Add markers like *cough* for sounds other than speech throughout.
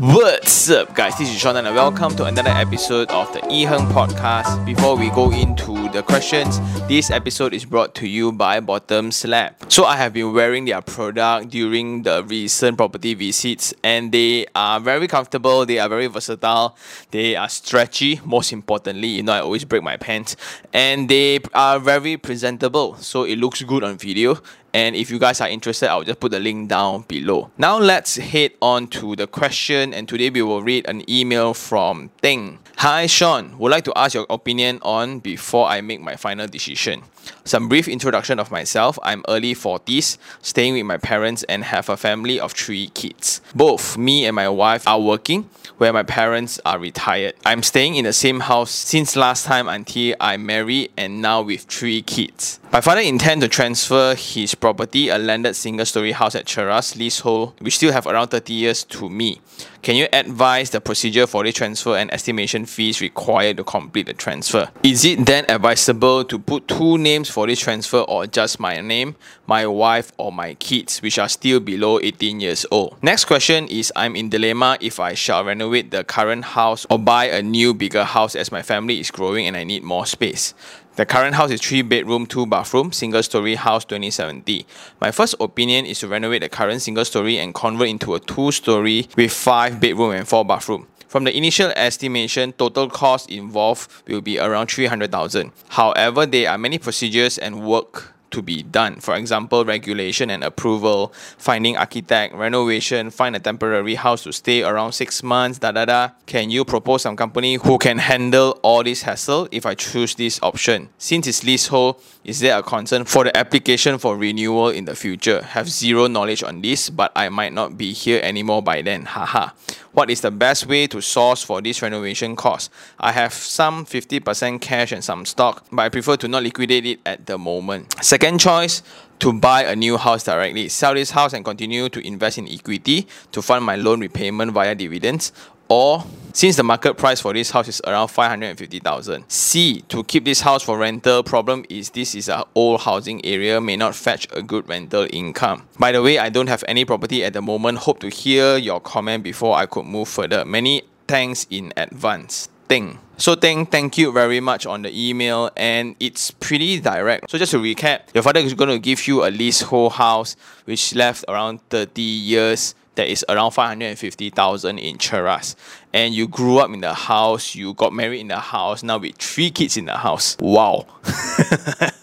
What's up, guys? This is Sean, and welcome to another episode of the Iherng podcast. Before we go into the questions, this episode is brought to you by Bottom Slab. So, I have been wearing their product during the recent property visits, and they are very comfortable, they are very versatile, they are stretchy. Most importantly, you know, I always break my pants, and they are very presentable, so it looks good on video and if you guys are interested, I'll just put the link down below. Now let's head on to the question. And today we will read an email from Ting. Hi Sean, would like to ask your opinion on before I make my final decision. Some brief introduction of myself. I'm early 40s, staying with my parents and have a family of three kids. Both me and my wife are working, where my parents are retired. I'm staying in the same house since last time until I married and now with three kids. My father intends to transfer his property, a landed single story house at Cheras leasehold, which still have around 30 years to me. Can you advise the procedure for the transfer and estimation fees required to complete the transfer? Is it then advisable to put two names for this transfer or just my name, my wife, or my kids, which are still below 18 years old? Next question is I'm in dilemma if I shall renovate the current house or buy a new bigger house as my family is growing and I need more space. The current house is 3 bedroom, 2 bathroom, single story house 2070. My first opinion is to renovate the current single story and convert into a 2 story with 5 bedroom and 4 bathroom. From the initial estimation, total cost involved will be around 300,000. However, there are many procedures and work to be done. For example, regulation and approval, finding architect, renovation, find a temporary house to stay around six months, da da da. Can you propose some company who can handle all this hassle if I choose this option? Since it's leasehold, is there a concern for the application for renewal in the future? Have zero knowledge on this, but I might not be here anymore by then. Haha. What is the best way to source for this renovation cost? I have some 50% cash and some stock, but I prefer to not liquidate it at the moment. Second choice, to buy a new house directly. Sell this house and continue to invest in equity to fund my loan repayment via dividends or since the market price for this house is around 550,000. C, to keep this house for rental, problem is this is a old housing area, may not fetch a good rental income. By the way, I don't have any property at the moment. Hope to hear your comment before I could move further. Many thanks in advance. Ting. So Ting, thank you very much on the email and it's pretty direct. So just to recap, your father is going to give you a leasehold house which left around 30 years that is around 550,000 in Cheras. And you grew up in the house, you got married in the house, now with three kids in the house. Wow. *laughs*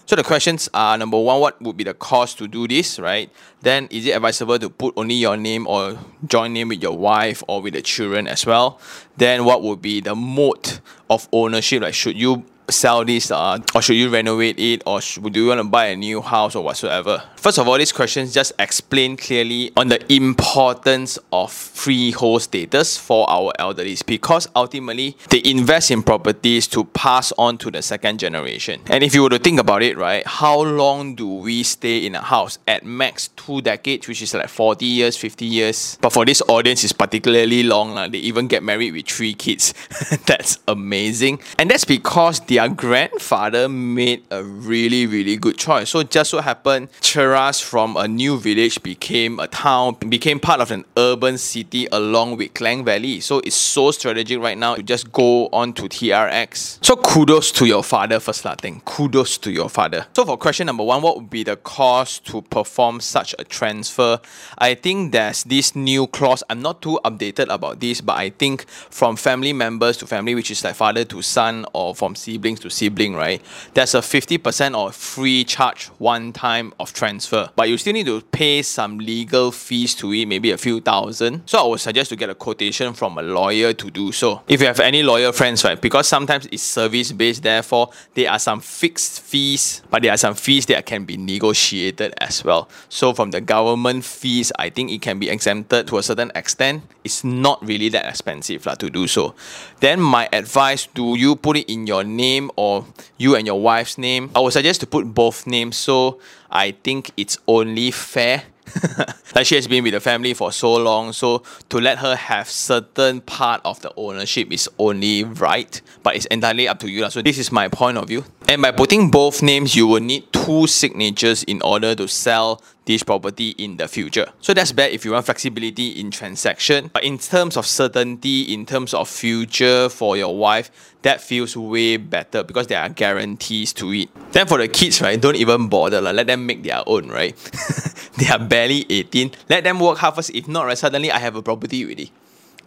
so the questions are number one, what would be the cost to do this, right? Then is it advisable to put only your name or joint name with your wife or with the children as well? Then what would be the mode of ownership? Like should you sell this uh, or should you renovate it or should, do you want to buy a new house or whatsoever? First of all these questions just explain clearly on the importance of freehold status for our elderly because ultimately they invest in properties to pass on to the second generation. And if you were to think about it right how long do we stay in a house? At max two decades which is like 40 years 50 years. But for this audience is particularly long like, they even get married with three kids. *laughs* That's amazing. And that's because the their grandfather made a really, really good choice. So just so happened, Cheras from a new village became a town, became part of an urban city along with Klang Valley. So it's so strategic right now to just go on to TRX. So kudos to your father for lah thing. Kudos to your father. So for question number one, what would be the cost to perform such a transfer? I think there's this new clause. I'm not too updated about this, but I think from family members to family, which is like father to son or from sibling siblings to sibling, right? There's a 50% or free charge one time of transfer, but you still need to pay some legal fees to it, maybe a few thousand. So I would suggest to get a quotation from a lawyer to do so. If you have any lawyer friends, right? Because sometimes it's service based, therefore there are some fixed fees, but there are some fees that can be negotiated as well. So from the government fees, I think it can be exempted to a certain extent. It's not really that expensive like, to do so. Then my advice, do you put it in your name name or you and your wife's name. I would suggest to put both names so I think it's only fair. *laughs* like she has been with the family for so long, so to let her have certain part of the ownership is only right, but it's entirely up to you. So this is my point of view. And by putting both names, you will need two signatures in order to sell this property in the future. So that's bad if you want flexibility in transaction. But in terms of certainty, in terms of future for your wife, that feels way better because there are guarantees to it. Then for the kids, right, don't even bother. Like, let them make their own, right? *laughs* they are barely 18. Let them work hard first. If not, right, suddenly I have a property already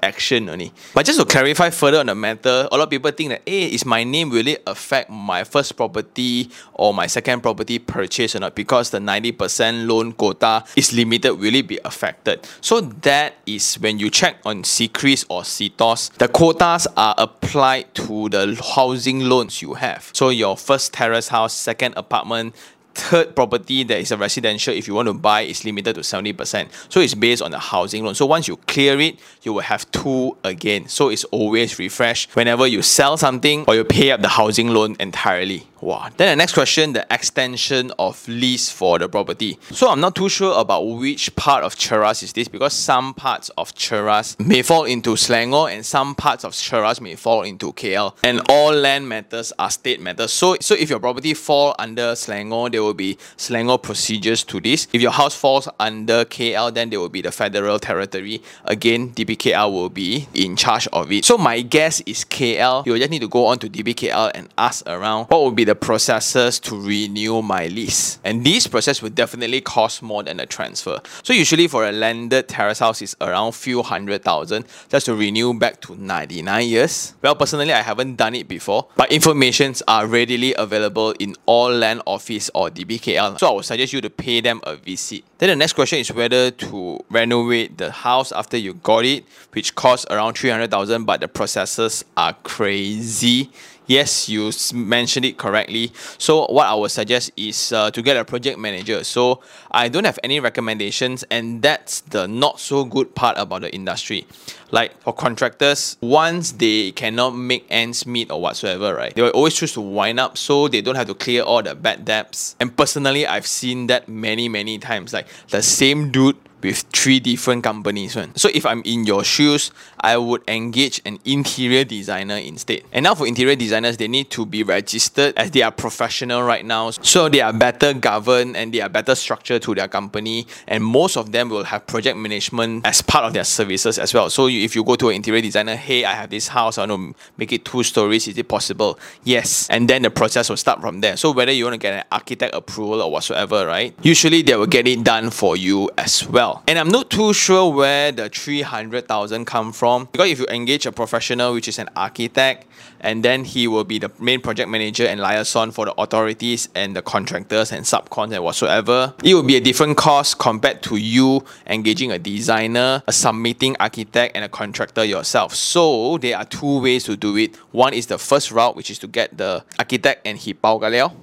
action only. But just to clarify further on the matter, a lot of people think that, hey, is my name will it affect my first property or my second property purchase or not? Because the 90% loan quota is limited, will it be affected? So that is when you check on CCRIS or CTOS, the quotas are applied to the housing loans you have. So your first terrace house, second apartment, third property that is a residential, if you want to buy, is limited to 70%. So it's based on the housing loan. So once you clear it, you will have two again. So it's always refreshed whenever you sell something or you pay up the housing loan entirely. Wow. Then the next question, the extension of lease for the property. So I'm not too sure about which part of Cheras is this because some parts of Cheras may fall into Selangor and some parts of Cheras may fall into KL. And all land matters are state matters. So, so if your property fall under Selangor, there will be Selangor procedures to this. If your house falls under KL, then there will be the federal territory. Again, DBKL will be in charge of it. So my guess is KL. You will just need to go on to DBKL and ask around what would be the processes to renew my lease. And this process will definitely cost more than a transfer. So usually for a landed terrace house is around few hundred thousand just to renew back to 99 years. Well, personally, I haven't done it before, but informations are readily available in all land office or DBKL. So I would suggest you to pay them a visit. Then the next question is whether to renovate the house after you got it, which costs around 300,000, but the processes are crazy yes, you mentioned it correctly. So what I would suggest is uh, to get a project manager. So I don't have any recommendations, and that's the not so good part about the industry. Like for contractors, once they cannot make ends meet or whatsoever, right, they will always choose to wind up so they don't have to clear all the bad debts. And personally, I've seen that many, many times. Like the same dude with three different companies. So if I'm in your shoes, I would engage an interior designer instead. And now for interior designers, they need to be registered as they are professional right now. So they are better governed and they are better structured to their company. And most of them will have project management as part of their services as well. So if you go to an interior designer, hey, I have this house, I want to make it two stories, is it possible? Yes. And then the process will start from there. So whether you want to get an architect approval or whatsoever, right? Usually they will get it done for you as well well. And I'm not too sure where the 300,000 come from because if you engage a professional which is an architect and then he will be the main project manager and liaison for the authorities and the contractors and subcons and whatsoever, it will be a different cost compared to you engaging a designer, a submitting architect and a contractor yourself. So there are two ways to do it. One is the first route which is to get the architect and he pao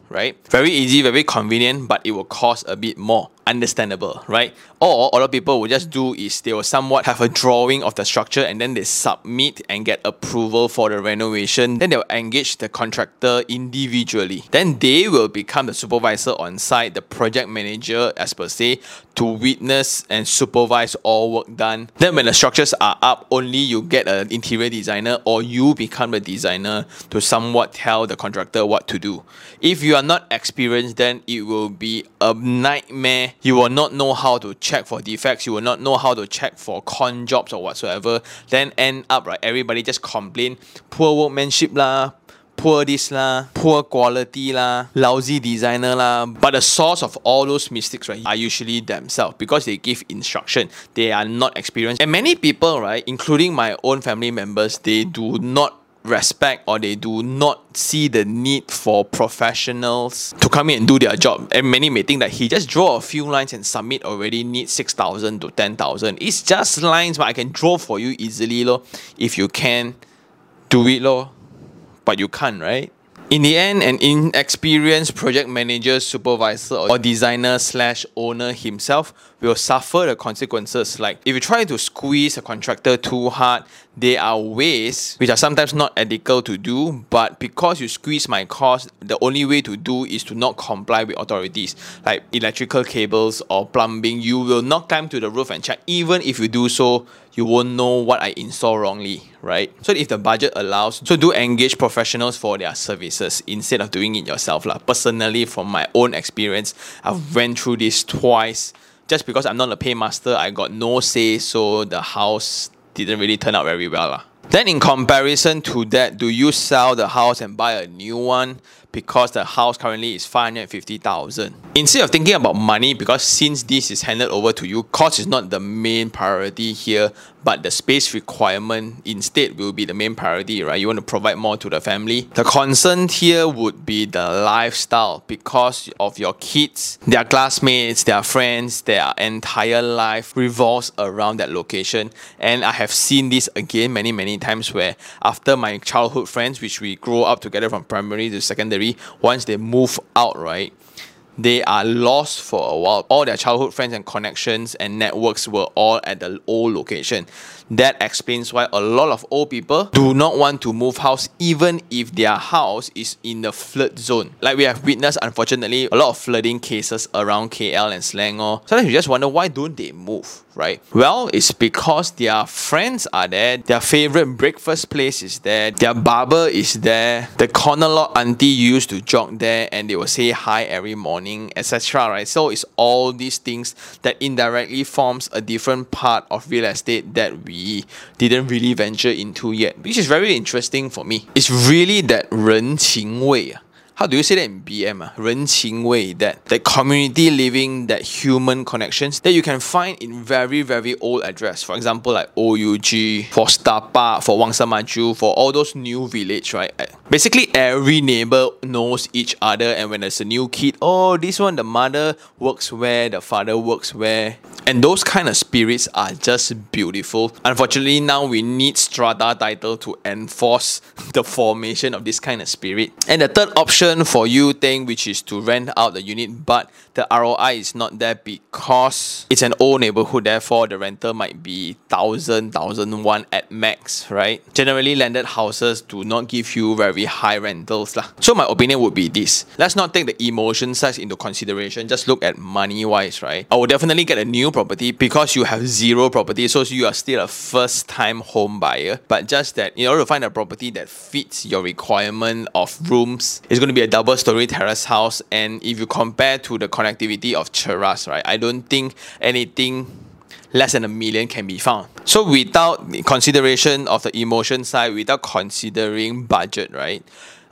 right? Very easy, very convenient, but it will cost a bit more understandable, right? Or a lot of people will just do is they will somewhat have a drawing of the structure and then they submit and get approval for the renovation. Then they'll engage the contractor individually. Then they will become the supervisor on site, the project manager as per se, to witness and supervise all work done. Then when the structures are up, only you get an interior designer or you become the designer to somewhat tell the contractor what to do. If you are not experienced, then it will be a nightmare you will not know how to check for defects, you will not know how to check for con jobs or whatsoever, then end up right, everybody just complain poor workmanship lah, poor this lah, poor quality lah, lousy designer lah. But the source of all those mistakes right are usually themselves because they give instruction. They are not experienced. And many people, right, including my own family members, they do not respect or they do not see the need for professionals to come in and do their job. And many may think that he just draw a few lines and submit already need 6,000 to 10,000. It's just lines, but I can draw for you easily, lo. If you can, do it, lo. But you can't, right? In the end, an inexperienced project manager, supervisor, or designer slash owner himself will suffer the consequences. Like if you try to squeeze a contractor too hard, there are ways which are sometimes not ethical to do, but because you squeeze my cost, the only way to do is to not comply with authorities. Like electrical cables or plumbing, you will not climb to the roof and check. Even if you do so, you won't know what I install wrongly, right? So if the budget allows, so do engage professionals for their services instead of doing it yourself. Lah. Personally, from my own experience, I've went through this twice. Just because I'm not a paymaster, I got no say, so the house didn't really turn out very well. Lah. Then in comparison to that, do you sell the house and buy a new one? Because the house currently is 550,000. Instead of thinking about money, because since this is handed over to you, cost is not the main priority here, but the space requirement instead will be the main priority, right? You want to provide more to the family. The concern here would be the lifestyle because of your kids, their classmates, their friends, their entire life revolves around that location. And I have seen this again many, many times where after my childhood friends, which we grow up together from primary to secondary, once they move out, right, they are lost for a while. All their childhood friends and connections and networks were all at the old location. That explains why a lot of old people do not want to move house even if their house is in the flood zone. Like we have witnessed, unfortunately, a lot of flooding cases around KL and Selangor. Sometimes you just wonder why don't they move, right? Well, it's because their friends are there, their favorite breakfast place is there, their barber is there, the corner lot auntie used to jog there and they will say hi every morning, etc. Right? So it's all these things that indirectly forms a different part of real estate that we didn't really venture into yet, which is very interesting for me. It's really that 人情味啊。how ah. do you say that in BM? Uh, 人情味, that, that community living, that human connections that you can find in very, very old address. For example, like OUG, for Stapa, for Wangsa Maju, for all those new village, right? Eh, basically, every neighbor knows each other and when there's a new kid, oh, this one, the mother works where, the father works where. And those kind of spirits are just beautiful. Unfortunately, now we need strata title to enforce *laughs* the formation of this kind of spirit. And the third option for you Ting which is to rent out the unit but the ROI is not there because it's an old neighborhood therefore the rental might be 1000 1001 at max right generally landed houses do not give you very high rentals lah. so my opinion would be this let's not take the emotion side into consideration just look at money wise right I will definitely get a new property because you have zero property so you are still a first time home buyer but just that in order to find a property that fits your requirement of rooms it's going to be a double story terrace house and if you compare to the connectivity of Cheras, right, I don't think anything less than a million can be found. So without consideration of the emotion side, without considering budget, right?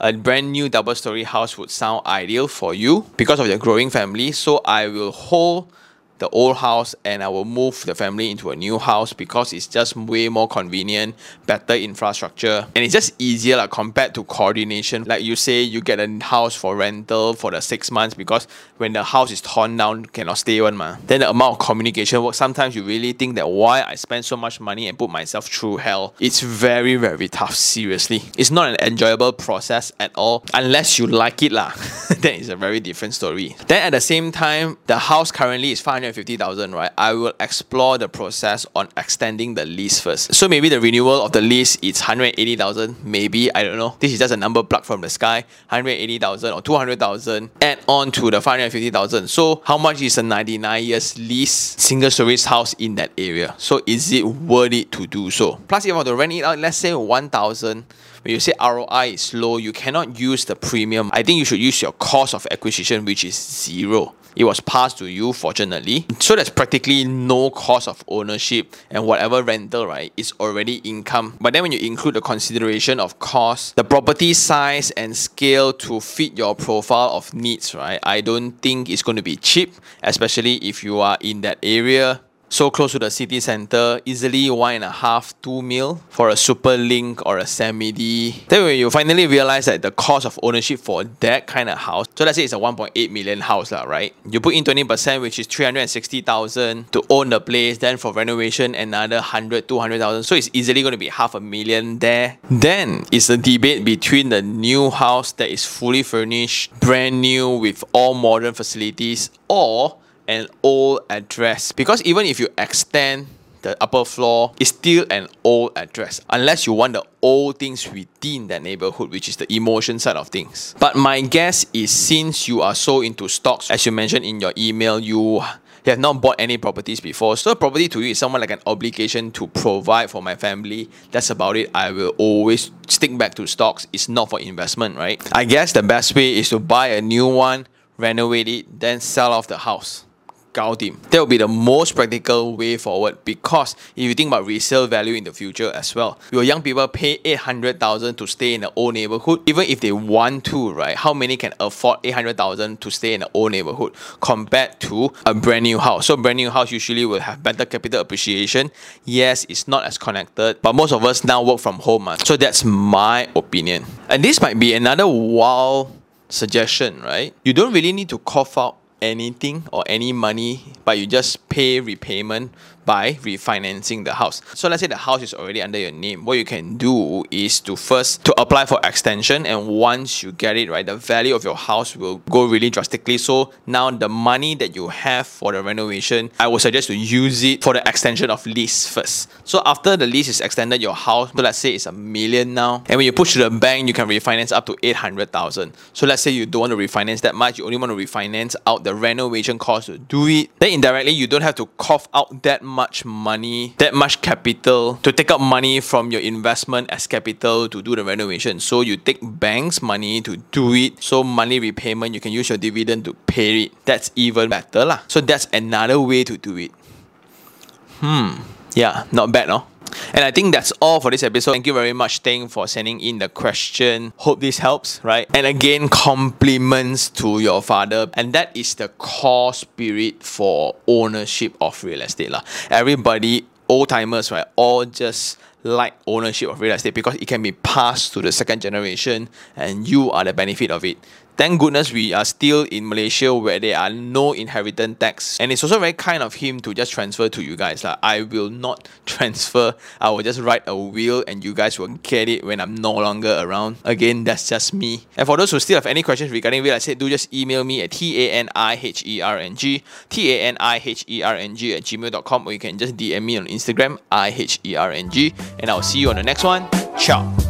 A brand new double story house would sound ideal for you because of your growing family. So I will hold the old house and I will move the family into a new house because it's just way more convenient, better infrastructure, and it's just easier like, compared to coordination. Like you say, you get a house for rental for the six months because when the house is torn down, cannot stay one man. Then the amount of communication work, sometimes you really think that why I spend so much money and put myself through hell. It's very, very tough, seriously. It's not an enjoyable process at all unless you like it lah. *laughs* then it's a very different story. Then at the same time, the house currently is 500 150,000, right, I will explore the process on extending the lease first. So maybe the renewal of the lease is 180,000, maybe, I don't know. This is just a number plucked from the sky, 180,000 or 200,000, add on to the 550,000. So how much is a 99 years lease single service house in that area? So is it worth it to do so? Plus, if I want to rent it out, let's say 1,000, when you say ROI is low, you cannot use the premium. I think you should use your cost of acquisition, which is zero. It was passed to you, fortunately. So there's practically no cost of ownership and whatever rental, right, is already income. But then when you include the consideration of cost, the property size and scale to fit your profile of needs, right, I don't think it's going to be cheap, especially if you are in that area so close to the city center, easily one and a half, two mil for a super link or a semi-D. Then when you finally realize that the cost of ownership for that kind of house, so let's say it's a 1.8 million house, lah, right? You put in 20%, which is 360,000 to own the place, then for renovation, another 100, 200,000. So it's easily going to be half a million there. Then it's a debate between the new house that is fully furnished, brand new with all modern facilities, or an old address because even if you extend the upper floor it's still an old address unless you want the old things within that neighborhood which is the emotion side of things but my guess is since you are so into stocks as you mentioned in your email you you have not bought any properties before. So property to you is somewhat like an obligation to provide for my family. That's about it. I will always stick back to stocks. It's not for investment, right? I guess the best way is to buy a new one, renovate it, then sell off the house. That will be the most practical way forward because if you think about resale value in the future as well, your young people pay 800,000 to stay in the old neighborhood. Even if they want to, right? How many can afford 800,000 to stay in the old neighborhood compared to a brand new house? So brand new house usually will have better capital appreciation. Yes, it's not as connected, but most of us now work from home. Ah. So that's my opinion. And this might be another wild suggestion, right? You don't really need to cough out anything or any money, but you just pay repayment by refinancing the house. So let's say the house is already under your name. What you can do is to first to apply for extension and once you get it right, the value of your house will go really drastically. So now the money that you have for the renovation, I would suggest to use it for the extension of lease first. So after the lease is extended, your house, so let's say it's a million now, and when you push to the bank, you can refinance up to 800,000. So let's say you don't want to refinance that much, you only want to refinance out the renovation cost to do it. Then indirectly, you don't have to cough out that much much money, that much capital to take out money from your investment as capital to do the renovation. So you take bank's money to do it. So money repayment, you can use your dividend to pay it. That's even better lah. So that's another way to do it. Hmm. Yeah, not bad, no? And I think that's all for this episode. Thank you very much, Teng, for sending in the question. Hope this helps, right? And again, compliments to your father. And that is the core spirit for ownership of real estate. La. Everybody, old timers, right, all just like ownership of real estate because it can be passed to the second generation and you are the benefit of it. Thank goodness we are still in Malaysia where there are no inheritance tax. And it's also very kind of him to just transfer to you guys. Like, I will not *laughs* transfer. I will just write a will and you guys will get it when I'm no longer around. Again, that's just me. And for those who still have any questions regarding real estate, do just email me at T-A-N-I-H-E-R-N-G T-A-N-I-H-E-R-N-G at gmail.com or you can just DM me on Instagram I-H-E-R-N-G and I'll see you on the next one. Ciao.